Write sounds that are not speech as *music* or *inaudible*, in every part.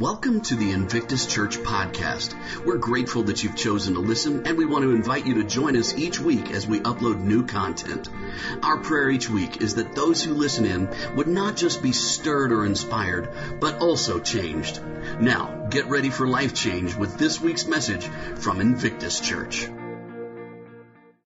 Welcome to the Invictus Church podcast. We're grateful that you've chosen to listen and we want to invite you to join us each week as we upload new content. Our prayer each week is that those who listen in would not just be stirred or inspired, but also changed. Now, get ready for life change with this week's message from Invictus Church.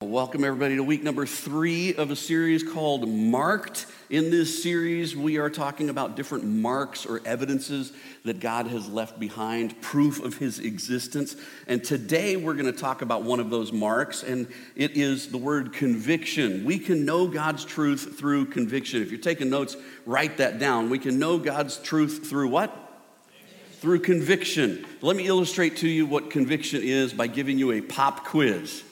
Welcome, everybody, to week number three of a series called Marked. In this series, we are talking about different marks or evidences that God has left behind, proof of his existence. And today, we're going to talk about one of those marks, and it is the word conviction. We can know God's truth through conviction. If you're taking notes, write that down. We can know God's truth through what? Through conviction. Let me illustrate to you what conviction is by giving you a pop quiz.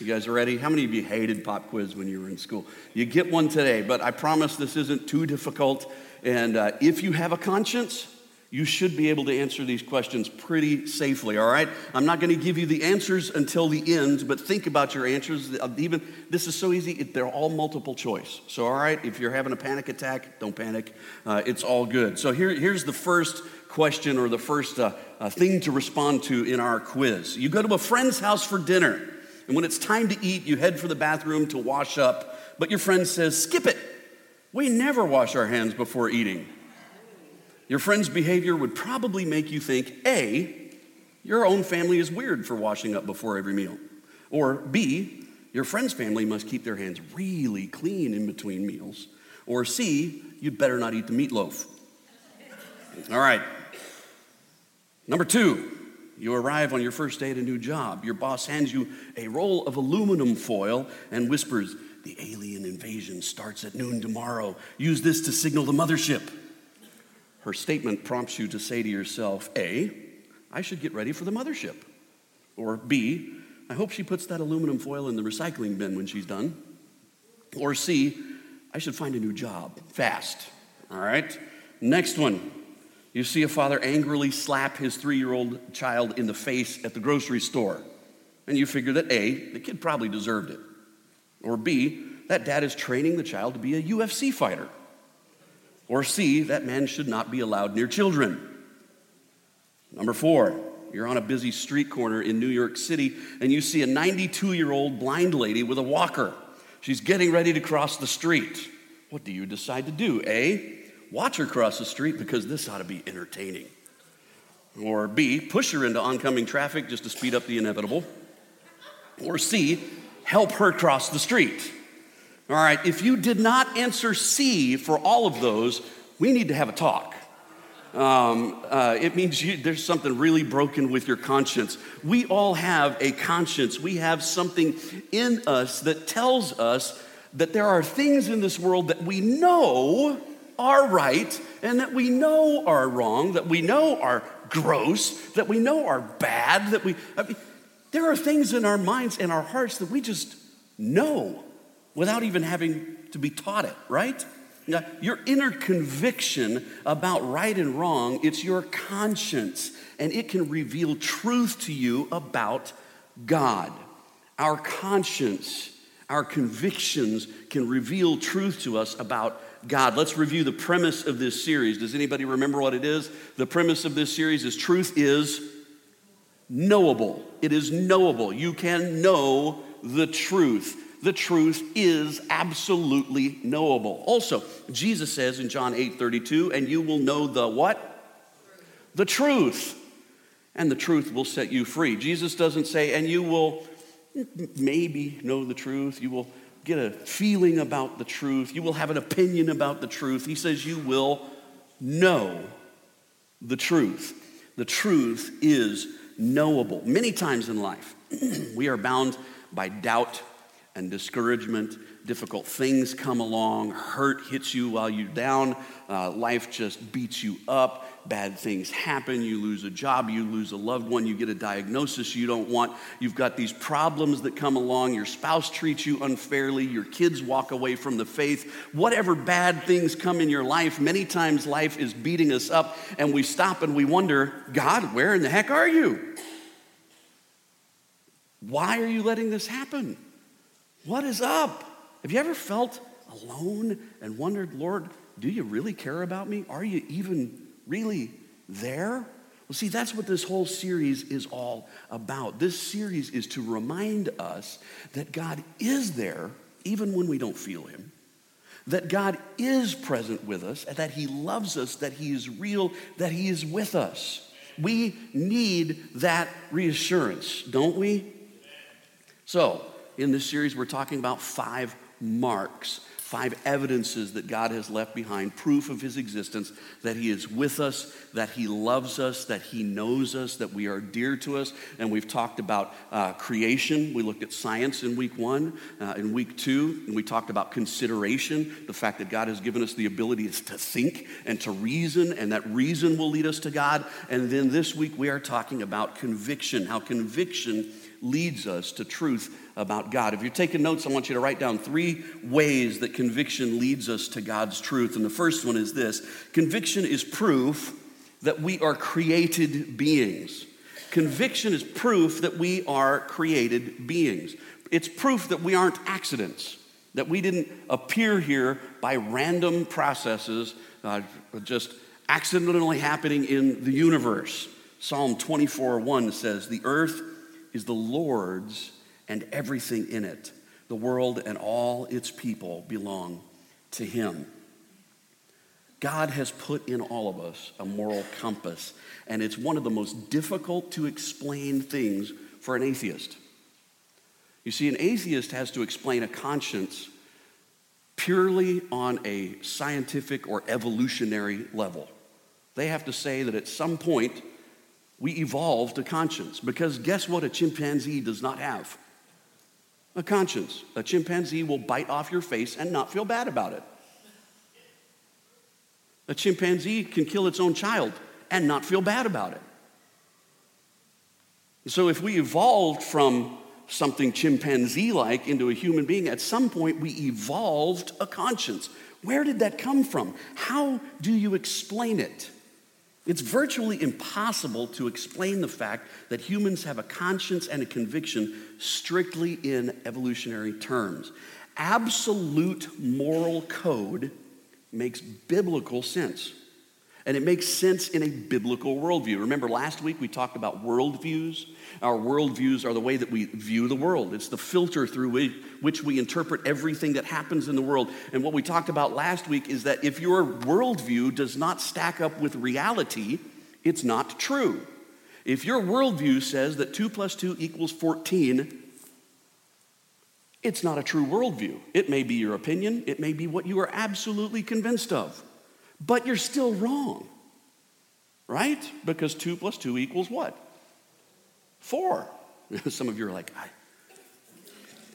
You guys are ready? How many of you hated pop quiz when you were in school? You get one today, but I promise this isn't too difficult. And uh, if you have a conscience, you should be able to answer these questions pretty safely, all right? I'm not going to give you the answers until the end, but think about your answers. Uh, even this is so easy, they're all multiple choice. So, all right, if you're having a panic attack, don't panic. Uh, it's all good. So, here, here's the first question or the first uh, uh, thing to respond to in our quiz. You go to a friend's house for dinner. And when it's time to eat, you head for the bathroom to wash up, but your friend says, Skip it. We never wash our hands before eating. Your friend's behavior would probably make you think A, your own family is weird for washing up before every meal. Or B, your friend's family must keep their hands really clean in between meals. Or C, you'd better not eat the meatloaf. All right. Number two, you arrive on your first day at a new job. Your boss hands you a roll of aluminum foil and whispers, The alien invasion starts at noon tomorrow. Use this to signal the mothership. Her statement prompts you to say to yourself, A, I should get ready for the mothership. Or B, I hope she puts that aluminum foil in the recycling bin when she's done. Or C, I should find a new job fast. All right? Next one. You see a father angrily slap his three year old child in the face at the grocery store. And you figure that A, the kid probably deserved it. Or B, that dad is training the child to be a UFC fighter. Or C, that man should not be allowed near children. Number four, you're on a busy street corner in New York City and you see a 92 year old blind lady with a walker. She's getting ready to cross the street. What do you decide to do? A, watch her cross the street because this ought to be entertaining. Or B, push her into oncoming traffic just to speed up the inevitable. Or C, help her cross the street. All right, if you did not answer C for all of those, we need to have a talk. Um, uh, it means you, there's something really broken with your conscience. We all have a conscience. We have something in us that tells us that there are things in this world that we know are right and that we know are wrong, that we know are gross, that we know are bad, that we, I mean, there are things in our minds and our hearts that we just know without even having to be taught it, right? Now, your inner conviction about right and wrong, it's your conscience, and it can reveal truth to you about God. Our conscience, our convictions can reveal truth to us about God. Let's review the premise of this series. Does anybody remember what it is? The premise of this series is truth is knowable. It is knowable. You can know the truth. The truth is absolutely knowable. Also, Jesus says in John 8 32, and you will know the what? The truth. And the truth will set you free. Jesus doesn't say, and you will maybe know the truth. You will get a feeling about the truth. You will have an opinion about the truth. He says you will know the truth. The truth is knowable. Many times in life, *clears throat* we are bound by doubt and discouragement. Difficult things come along, hurt hits you while you're down, uh, life just beats you up bad things happen, you lose a job, you lose a loved one, you get a diagnosis you don't want, you've got these problems that come along, your spouse treats you unfairly, your kids walk away from the faith, whatever bad things come in your life, many times life is beating us up and we stop and we wonder, God, where in the heck are you? Why are you letting this happen? What is up? Have you ever felt alone and wondered, Lord, do you really care about me? Are you even really there? Well, see, that's what this whole series is all about. This series is to remind us that God is there even when we don't feel Him, that God is present with us, and that He loves us, that He is real, that He is with us. We need that reassurance, don't we? So, in this series, we're talking about five marks five evidences that God has left behind, proof of his existence, that he is with us, that he loves us, that he knows us, that we are dear to us. And we've talked about uh, creation. We looked at science in week one. Uh, in week two, we talked about consideration, the fact that God has given us the ability to think and to reason, and that reason will lead us to God. And then this week, we are talking about conviction, how conviction leads us to truth about God. If you're taking notes, I want you to write down three ways that conviction leads us to God's truth. And the first one is this conviction is proof that we are created beings. Conviction is proof that we are created beings. It's proof that we aren't accidents, that we didn't appear here by random processes, uh, just accidentally happening in the universe. Psalm 24 1 says, The earth is the Lord's and everything in it. The world and all its people belong to Him. God has put in all of us a moral compass, and it's one of the most difficult to explain things for an atheist. You see, an atheist has to explain a conscience purely on a scientific or evolutionary level. They have to say that at some point we evolved a conscience. Because guess what? A chimpanzee does not have a conscience. A chimpanzee will bite off your face and not feel bad about it. A chimpanzee can kill its own child and not feel bad about it. So, if we evolved from something chimpanzee like into a human being, at some point we evolved a conscience. Where did that come from? How do you explain it? It's virtually impossible to explain the fact that humans have a conscience and a conviction strictly in evolutionary terms. Absolute moral code makes biblical sense. And it makes sense in a biblical worldview. Remember, last week we talked about worldviews. Our worldviews are the way that we view the world, it's the filter through which we interpret everything that happens in the world. And what we talked about last week is that if your worldview does not stack up with reality, it's not true. If your worldview says that 2 plus 2 equals 14, it's not a true worldview. It may be your opinion, it may be what you are absolutely convinced of but you're still wrong, right? Because 2 plus 2 equals what? 4. *laughs* Some of you are like, I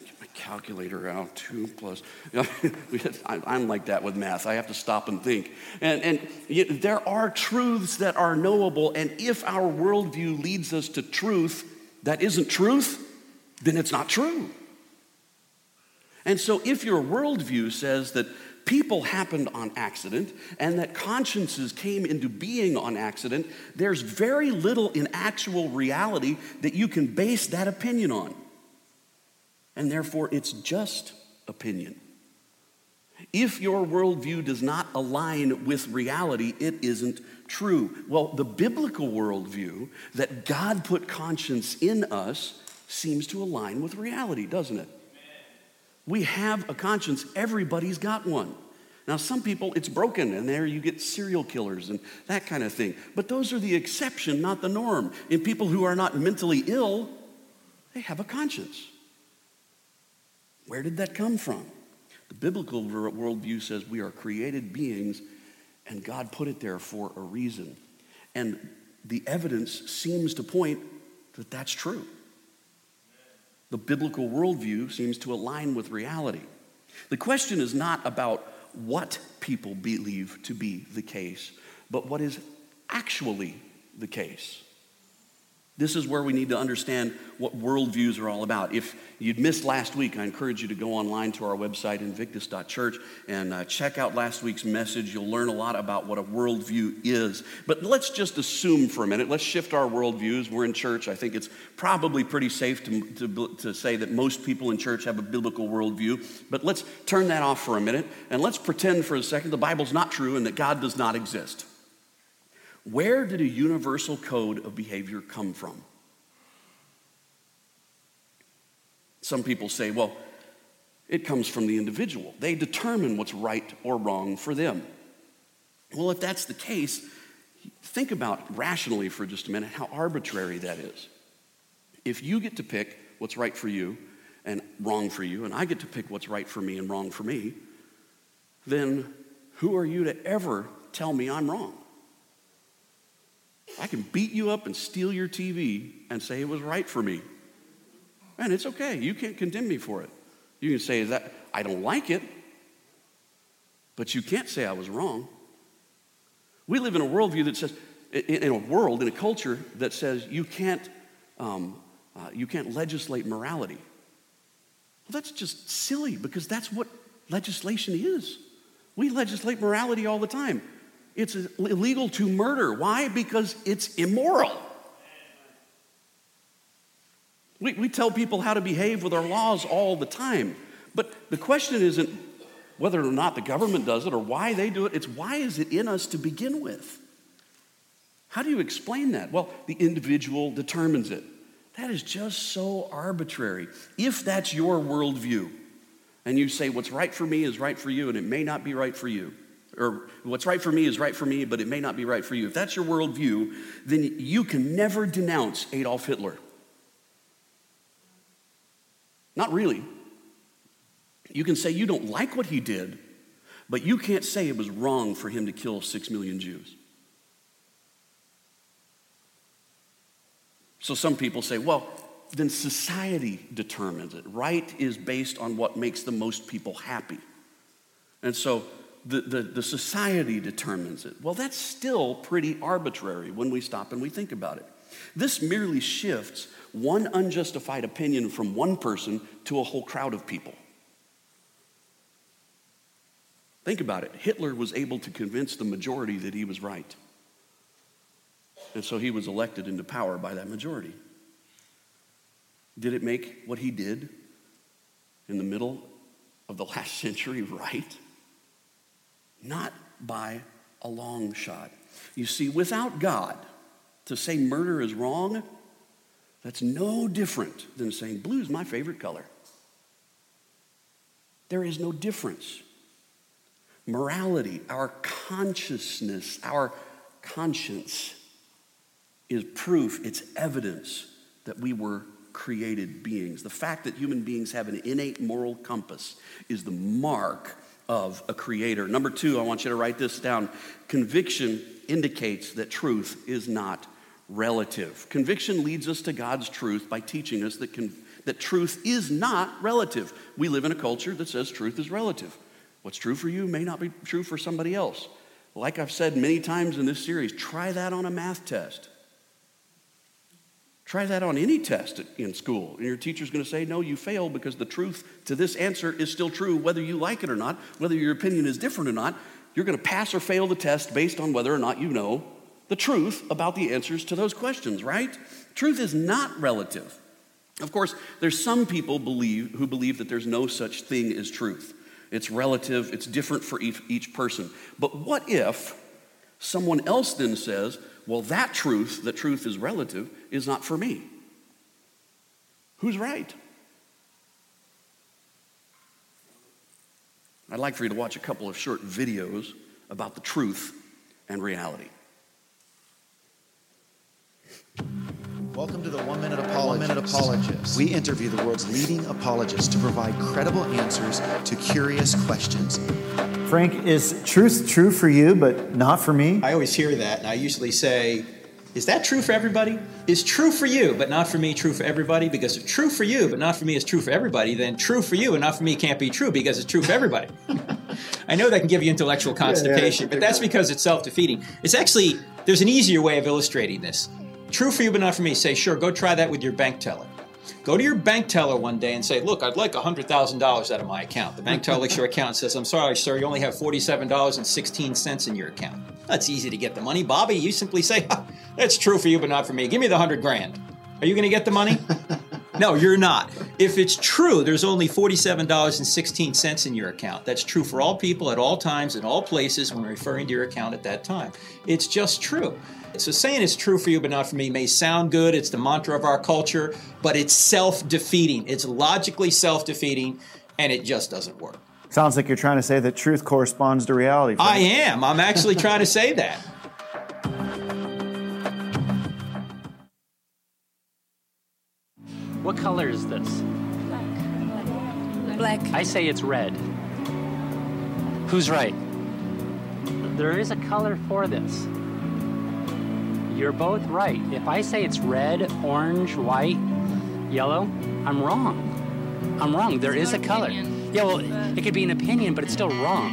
get my calculator out, 2 plus. *laughs* I'm like that with math. I have to stop and think. And, and there are truths that are knowable, and if our worldview leads us to truth that isn't truth, then it's not true. And so, if your worldview says that people happened on accident and that consciences came into being on accident, there's very little in actual reality that you can base that opinion on. And therefore, it's just opinion. If your worldview does not align with reality, it isn't true. Well, the biblical worldview that God put conscience in us seems to align with reality, doesn't it? We have a conscience, everybody's got one. Now, some people, it's broken, and there you get serial killers and that kind of thing. But those are the exception, not the norm. In people who are not mentally ill, they have a conscience. Where did that come from? The biblical worldview says we are created beings, and God put it there for a reason. And the evidence seems to point that that's true. The biblical worldview seems to align with reality. The question is not about what people believe to be the case, but what is actually the case. This is where we need to understand what worldviews are all about. If you'd missed last week, I encourage you to go online to our website, invictus.church, and uh, check out last week's message. You'll learn a lot about what a worldview is. But let's just assume for a minute, let's shift our worldviews. We're in church. I think it's probably pretty safe to, to, to say that most people in church have a biblical worldview. But let's turn that off for a minute, and let's pretend for a second the Bible's not true and that God does not exist. Where did a universal code of behavior come from? Some people say, well, it comes from the individual. They determine what's right or wrong for them. Well, if that's the case, think about rationally for just a minute how arbitrary that is. If you get to pick what's right for you and wrong for you, and I get to pick what's right for me and wrong for me, then who are you to ever tell me I'm wrong? I can beat you up and steal your TV and say it was right for me. And it's okay. You can't condemn me for it. You can say that I don't like it, but you can't say I was wrong. We live in a worldview that says, in a world, in a culture that says you can't, um, uh, you can't legislate morality. Well, that's just silly because that's what legislation is. We legislate morality all the time. It's illegal to murder. Why? Because it's immoral. We, we tell people how to behave with our laws all the time. But the question isn't whether or not the government does it or why they do it, it's why is it in us to begin with? How do you explain that? Well, the individual determines it. That is just so arbitrary. If that's your worldview, and you say what's right for me is right for you, and it may not be right for you, or what's right for me is right for me, but it may not be right for you. If that's your worldview, then you can never denounce Adolf Hitler. Not really. You can say you don't like what he did, but you can't say it was wrong for him to kill six million Jews. So some people say, well, then society determines it. Right is based on what makes the most people happy. And so the, the, the, society determines it. Well, that's still pretty arbitrary when we stop and we think about it. This merely shifts one unjustified opinion from one person to a whole crowd of people. Think about it. Hitler was able to convince the majority that he was right. And so he was elected into power by that majority. Did it make what he did in the middle of the *laughs* last century right? Not by a long shot. You see, without God, to say murder is wrong, that's no different than saying blue is my favorite color. There is no difference. Morality, our consciousness, our conscience is proof, it's evidence that we were created beings. The fact that human beings have an innate moral compass is the mark of a creator. Number two, I want you to write this down. Conviction indicates that truth is not relative. Conviction leads us to God's truth by teaching us that, con- that truth is not relative. We live in a culture that says truth is relative. What's true for you may not be true for somebody else. Like I've said many times in this series, try that on a math test. Try that on any test in school, and your teacher's going to say, No, you failed because the truth to this answer is still true, whether you like it or not, whether your opinion is different or not. You're going to pass or fail the test based on whether or not you know the truth about the answers to those questions, right? Truth is not relative. Of course, there's some people believe, who believe that there's no such thing as truth. It's relative, it's different for each person. But what if someone else then says, well, that truth, that truth is relative, is not for me. Who's right? I'd like for you to watch a couple of short videos about the truth and reality. Welcome to the One Minute Apologist. One Minute Apologist. We interview the world's leading apologists to provide credible answers to curious questions. Frank, is truth true for you, but not for me? I always hear that, and I usually say, is that true for everybody? Is true for you, but not for me, true for everybody? Because if true for you, but not for me, is true for everybody, then true for you and not for me can't be true because it's true for everybody. *laughs* I know that can give you intellectual constipation, but that's because it's self defeating. It's actually, there's an easier way of illustrating this. True for you, but not for me. Say, sure, go try that with your bank teller. Go to your bank teller one day and say, Look, I'd like $100,000 out of my account. The bank teller looks your account and says, I'm sorry, sir, you only have $47.16 in your account. That's easy to get the money. Bobby, you simply say, That's true for you, but not for me. Give me the 100 grand. Are you going to get the money? *laughs* no, you're not. If it's true, there's only $47.16 in your account. That's true for all people at all times, in all places, when referring to your account at that time. It's just true. So saying it's true for you but not for me may sound good. It's the mantra of our culture, but it's self defeating. It's logically self defeating, and it just doesn't work. Sounds like you're trying to say that truth corresponds to reality. I am. I'm actually trying to say that. What color is this? Black. Black. I say it's red. Who's right? There is a color for this. You're both right. If I say it's red, orange, white, yellow, I'm wrong. I'm wrong. There It's is a not color. opinion, Yeah, well, it could be an opinion, but it's still wrong.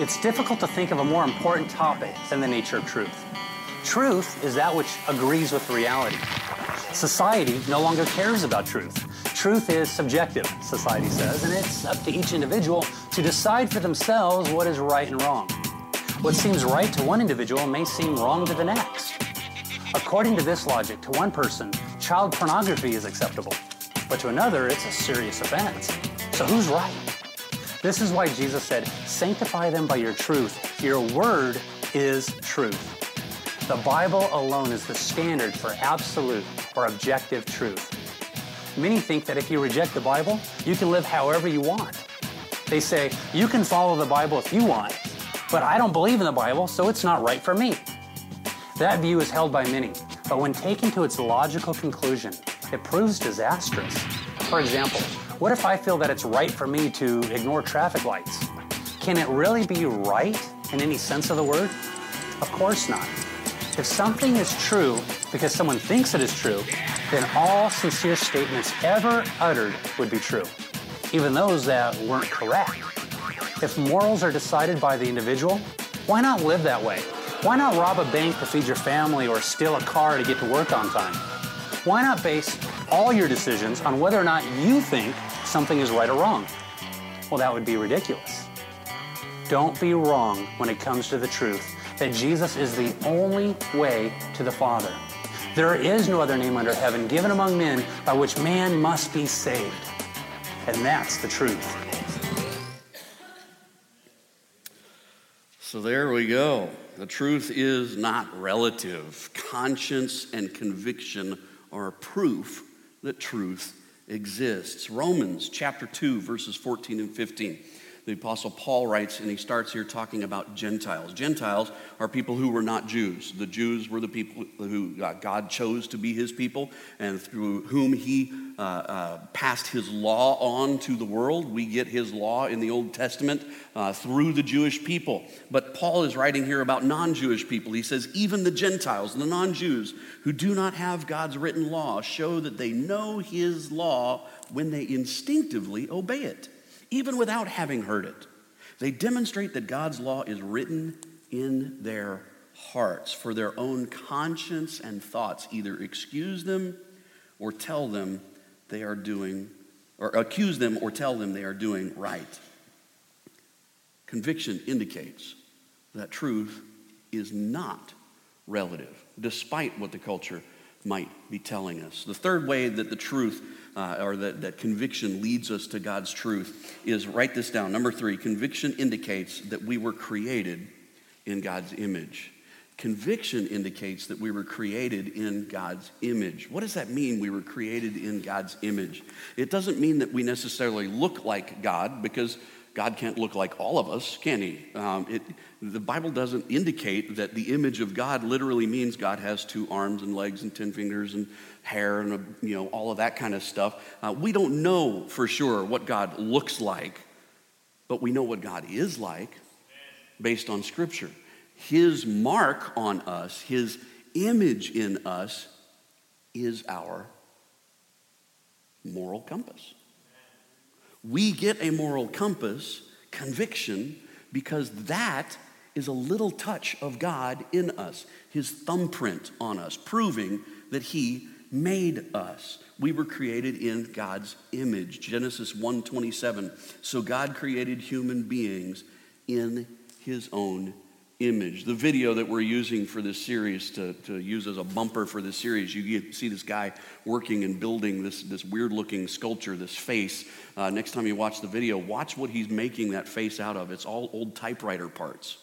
It's difficult to think of a more important topic than the nature of truth. Truth is that which agrees with reality. Society no longer cares about truth. Truth is subjective, society says, and it's up to each individual to decide for themselves what is right and wrong. What seems right to one individual may seem wrong to the next. According to this logic, to one person, child pornography is acceptable, but to another, it's a serious offense. So who's right? This is why Jesus said, Sanctify them by your truth. Your word is truth. The Bible alone is the standard for absolute or objective truth. Many think that if you reject the Bible, you can live however you want. They say, You can follow the Bible if you want, but I don't believe in the Bible, so it's not right for me. That view is held by many, but when taken to its logical conclusion, it proves disastrous. For example, what if I feel that it's right for me to ignore traffic lights? Can it really be right in any sense of the word? Of course not. If something is true because someone thinks it is true, then all sincere statements ever uttered would be true, even those that weren't correct. If morals are decided by the individual, why not live that way? Why not rob a bank to feed your family or steal a car to get to work on time? Why not base all your decisions on whether or not you think something is right or wrong? Well, that would be ridiculous. Don't be wrong when it comes to the truth that Jesus is the only way to the Father. There is no other name under heaven given among men by which man must be saved. And that's the truth. So there we go. The truth is not relative. Conscience and conviction are proof that truth exists. Romans chapter 2, verses 14 and 15. The Apostle Paul writes, and he starts here talking about Gentiles. Gentiles are people who were not Jews. The Jews were the people who uh, God chose to be his people and through whom he uh, uh, passed his law on to the world. We get his law in the Old Testament uh, through the Jewish people. But Paul is writing here about non Jewish people. He says, even the Gentiles, the non Jews who do not have God's written law, show that they know his law when they instinctively obey it even without having heard it. They demonstrate that God's law is written in their hearts, for their own conscience and thoughts either excuse them or tell them they are doing, or accuse them or tell them they are doing right. Conviction indicates that truth is not relative, despite what the culture might be telling us. The third way that the truth uh, or that, that conviction leads us to God's truth is write this down. Number three, conviction indicates that we were created in God's image. Conviction indicates that we were created in God's image. What does that mean, we were created in God's image? It doesn't mean that we necessarily look like God because God can't look like all of us, can he? Um, it, the Bible doesn't indicate that the image of God literally means God has two arms and legs and ten fingers and hair and a, you know all of that kind of stuff. Uh, we don't know for sure what God looks like, but we know what God is like based on Scripture. His mark on us, His image in us, is our moral compass. We get a moral compass, conviction, because that is a little touch of God in us, his thumbprint on us, proving that he made us. We were created in God's image. Genesis 1:27. So God created human beings in his own image. The video that we're using for this series to, to use as a bumper for this series, you get, see this guy working and building this, this weird looking sculpture, this face. Uh, next time you watch the video, watch what he's making that face out of. It's all old typewriter parts.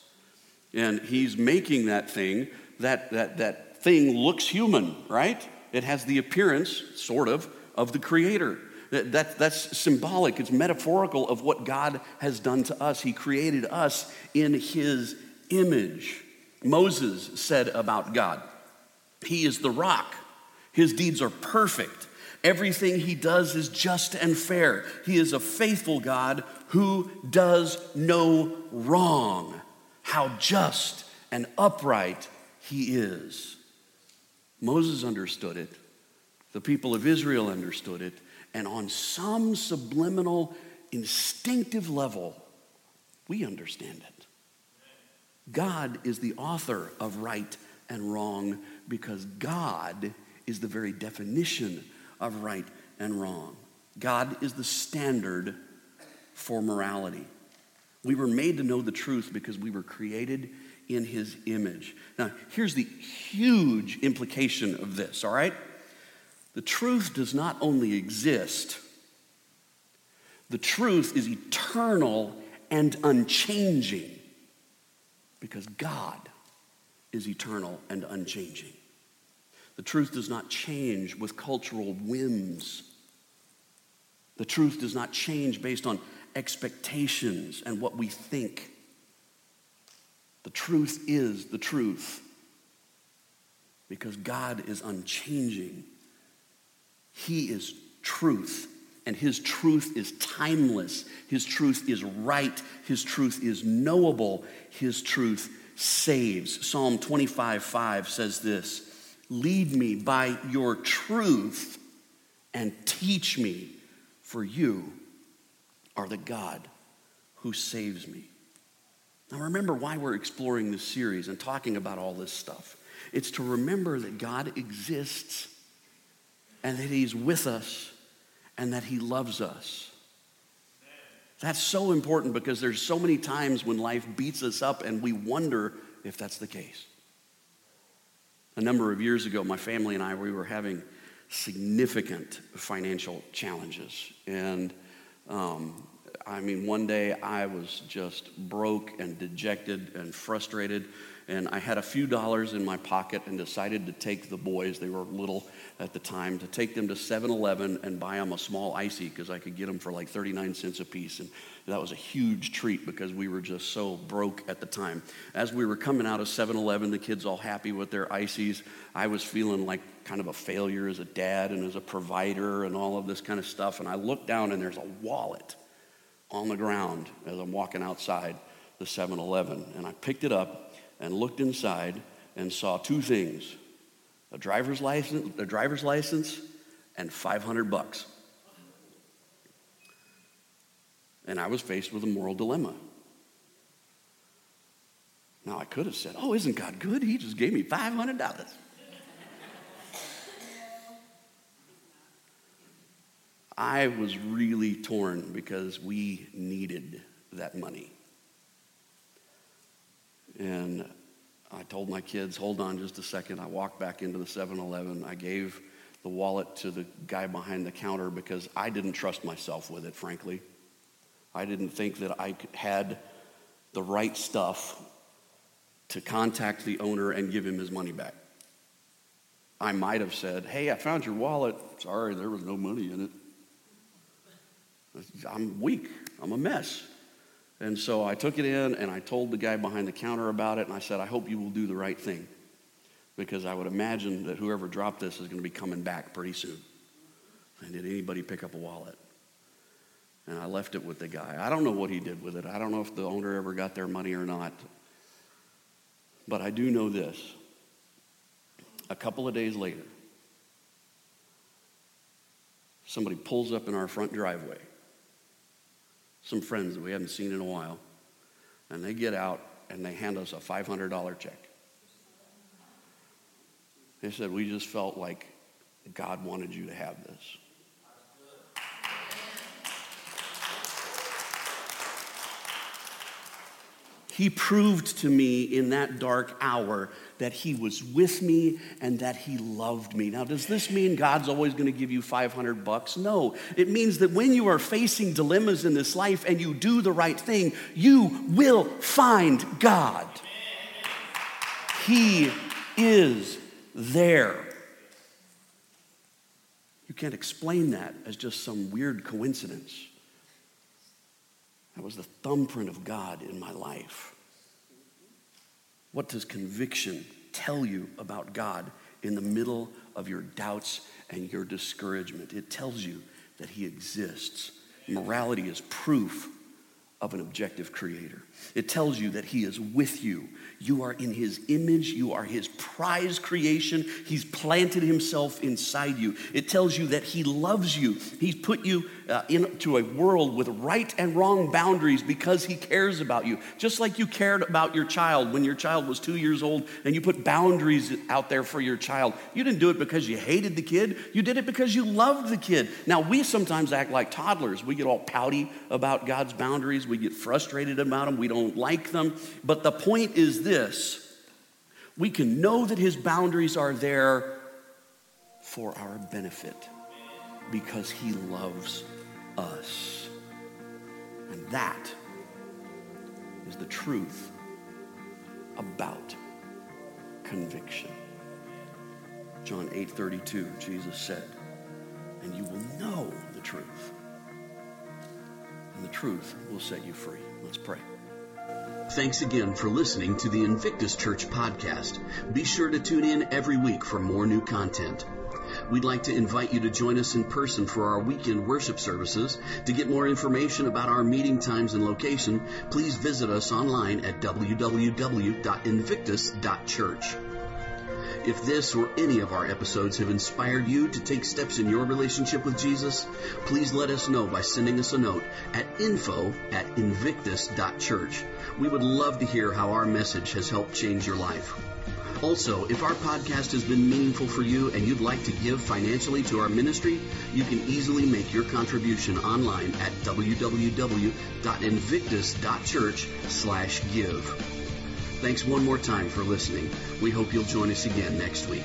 And he's making that thing, that, that, that thing looks human, right? It has the appearance, sort of, of the Creator. That, that, that's symbolic, it's metaphorical of what God has done to us. He created us in His image. Moses said about God, He is the rock, His deeds are perfect. Everything he does is just and fair. He is a faithful God who does no wrong. How just and upright he is. Moses understood it. The people of Israel understood it. And on some subliminal, instinctive level, we understand it. God is the author of right and wrong because God is the very definition of right and wrong. God is the standard for morality. We were made to know the truth because we were created in his image. Now, here's the huge implication of this, all right? The truth does not only exist, the truth is eternal and unchanging because God is eternal and unchanging. The truth does not change with cultural whims. The truth does not change based on expectations and what we think. The truth is the truth because God is unchanging. He is truth, and His truth is timeless. His truth is right. His truth is knowable. His truth saves. Psalm 25 5 says this Lead me by your truth and teach me, for you are the God who saves me. Now, remember why we're exploring this series and talking about all this stuff. It's to remember that God exists and that He's with us and that He loves us. That's so important because there's so many times when life beats us up and we wonder if that's the case. A number of years ago, my family and I, we were having significant financial challenges. And um, I mean, one day I was just broke and dejected and frustrated. And I had a few dollars in my pocket and decided to take the boys, they were little at the time, to take them to 7 Eleven and buy them a small icy because I could get them for like 39 cents a piece. And that was a huge treat because we were just so broke at the time. As we were coming out of 7 Eleven, the kids all happy with their ices, I was feeling like kind of a failure as a dad and as a provider and all of this kind of stuff. And I looked down and there's a wallet on the ground as I'm walking outside the 7 Eleven. And I picked it up and looked inside and saw two things a driver's license, a driver's license and 500 bucks. And I was faced with a moral dilemma. Now, I could have said, Oh, isn't God good? He just gave me $500. I was really torn because we needed that money. And I told my kids, hold on just a second. I walked back into the 7 Eleven. I gave the wallet to the guy behind the counter because I didn't trust myself with it, frankly. I didn't think that I had the right stuff to contact the owner and give him his money back. I might have said, Hey, I found your wallet. Sorry, there was no money in it. I'm weak. I'm a mess. And so I took it in and I told the guy behind the counter about it and I said, I hope you will do the right thing because I would imagine that whoever dropped this is going to be coming back pretty soon. And did anybody pick up a wallet? And I left it with the guy. I don't know what he did with it. I don't know if the owner ever got their money or not. But I do know this. A couple of days later, somebody pulls up in our front driveway some friends that we haven't seen in a while, and they get out and they hand us a $500 check. They said, We just felt like God wanted you to have this. He proved to me in that dark hour that He was with me and that He loved me. Now, does this mean God's always going to give you 500 bucks? No. It means that when you are facing dilemmas in this life and you do the right thing, you will find God. He is there. You can't explain that as just some weird coincidence. That was the thumbprint of God in my life. What does conviction tell you about God in the middle of your doubts and your discouragement? It tells you that He exists. Morality is proof of an objective creator. It tells you that He is with you you are in his image. You are his prize creation. He's planted himself inside you. It tells you that he loves you. He's put you uh, into a world with right and wrong boundaries because he cares about you. Just like you cared about your child when your child was two years old and you put boundaries out there for your child. You didn't do it because you hated the kid. You did it because you loved the kid. Now, we sometimes act like toddlers. We get all pouty about God's boundaries. We get frustrated about them. We don't like them. But the point is this we can know that his boundaries are there for our benefit because he loves us. And that is the truth about conviction. John 8 32, Jesus said, And you will know the truth, and the truth will set you free. Let's pray. Thanks again for listening to the Invictus Church podcast. Be sure to tune in every week for more new content. We'd like to invite you to join us in person for our weekend worship services. To get more information about our meeting times and location, please visit us online at www.invictus.church. If this or any of our episodes have inspired you to take steps in your relationship with Jesus, please let us know by sending us a note at info at invictus.church. We would love to hear how our message has helped change your life. Also, if our podcast has been meaningful for you and you'd like to give financially to our ministry, you can easily make your contribution online at www.invictus.church/give. Thanks one more time for listening. We hope you'll join us again next week.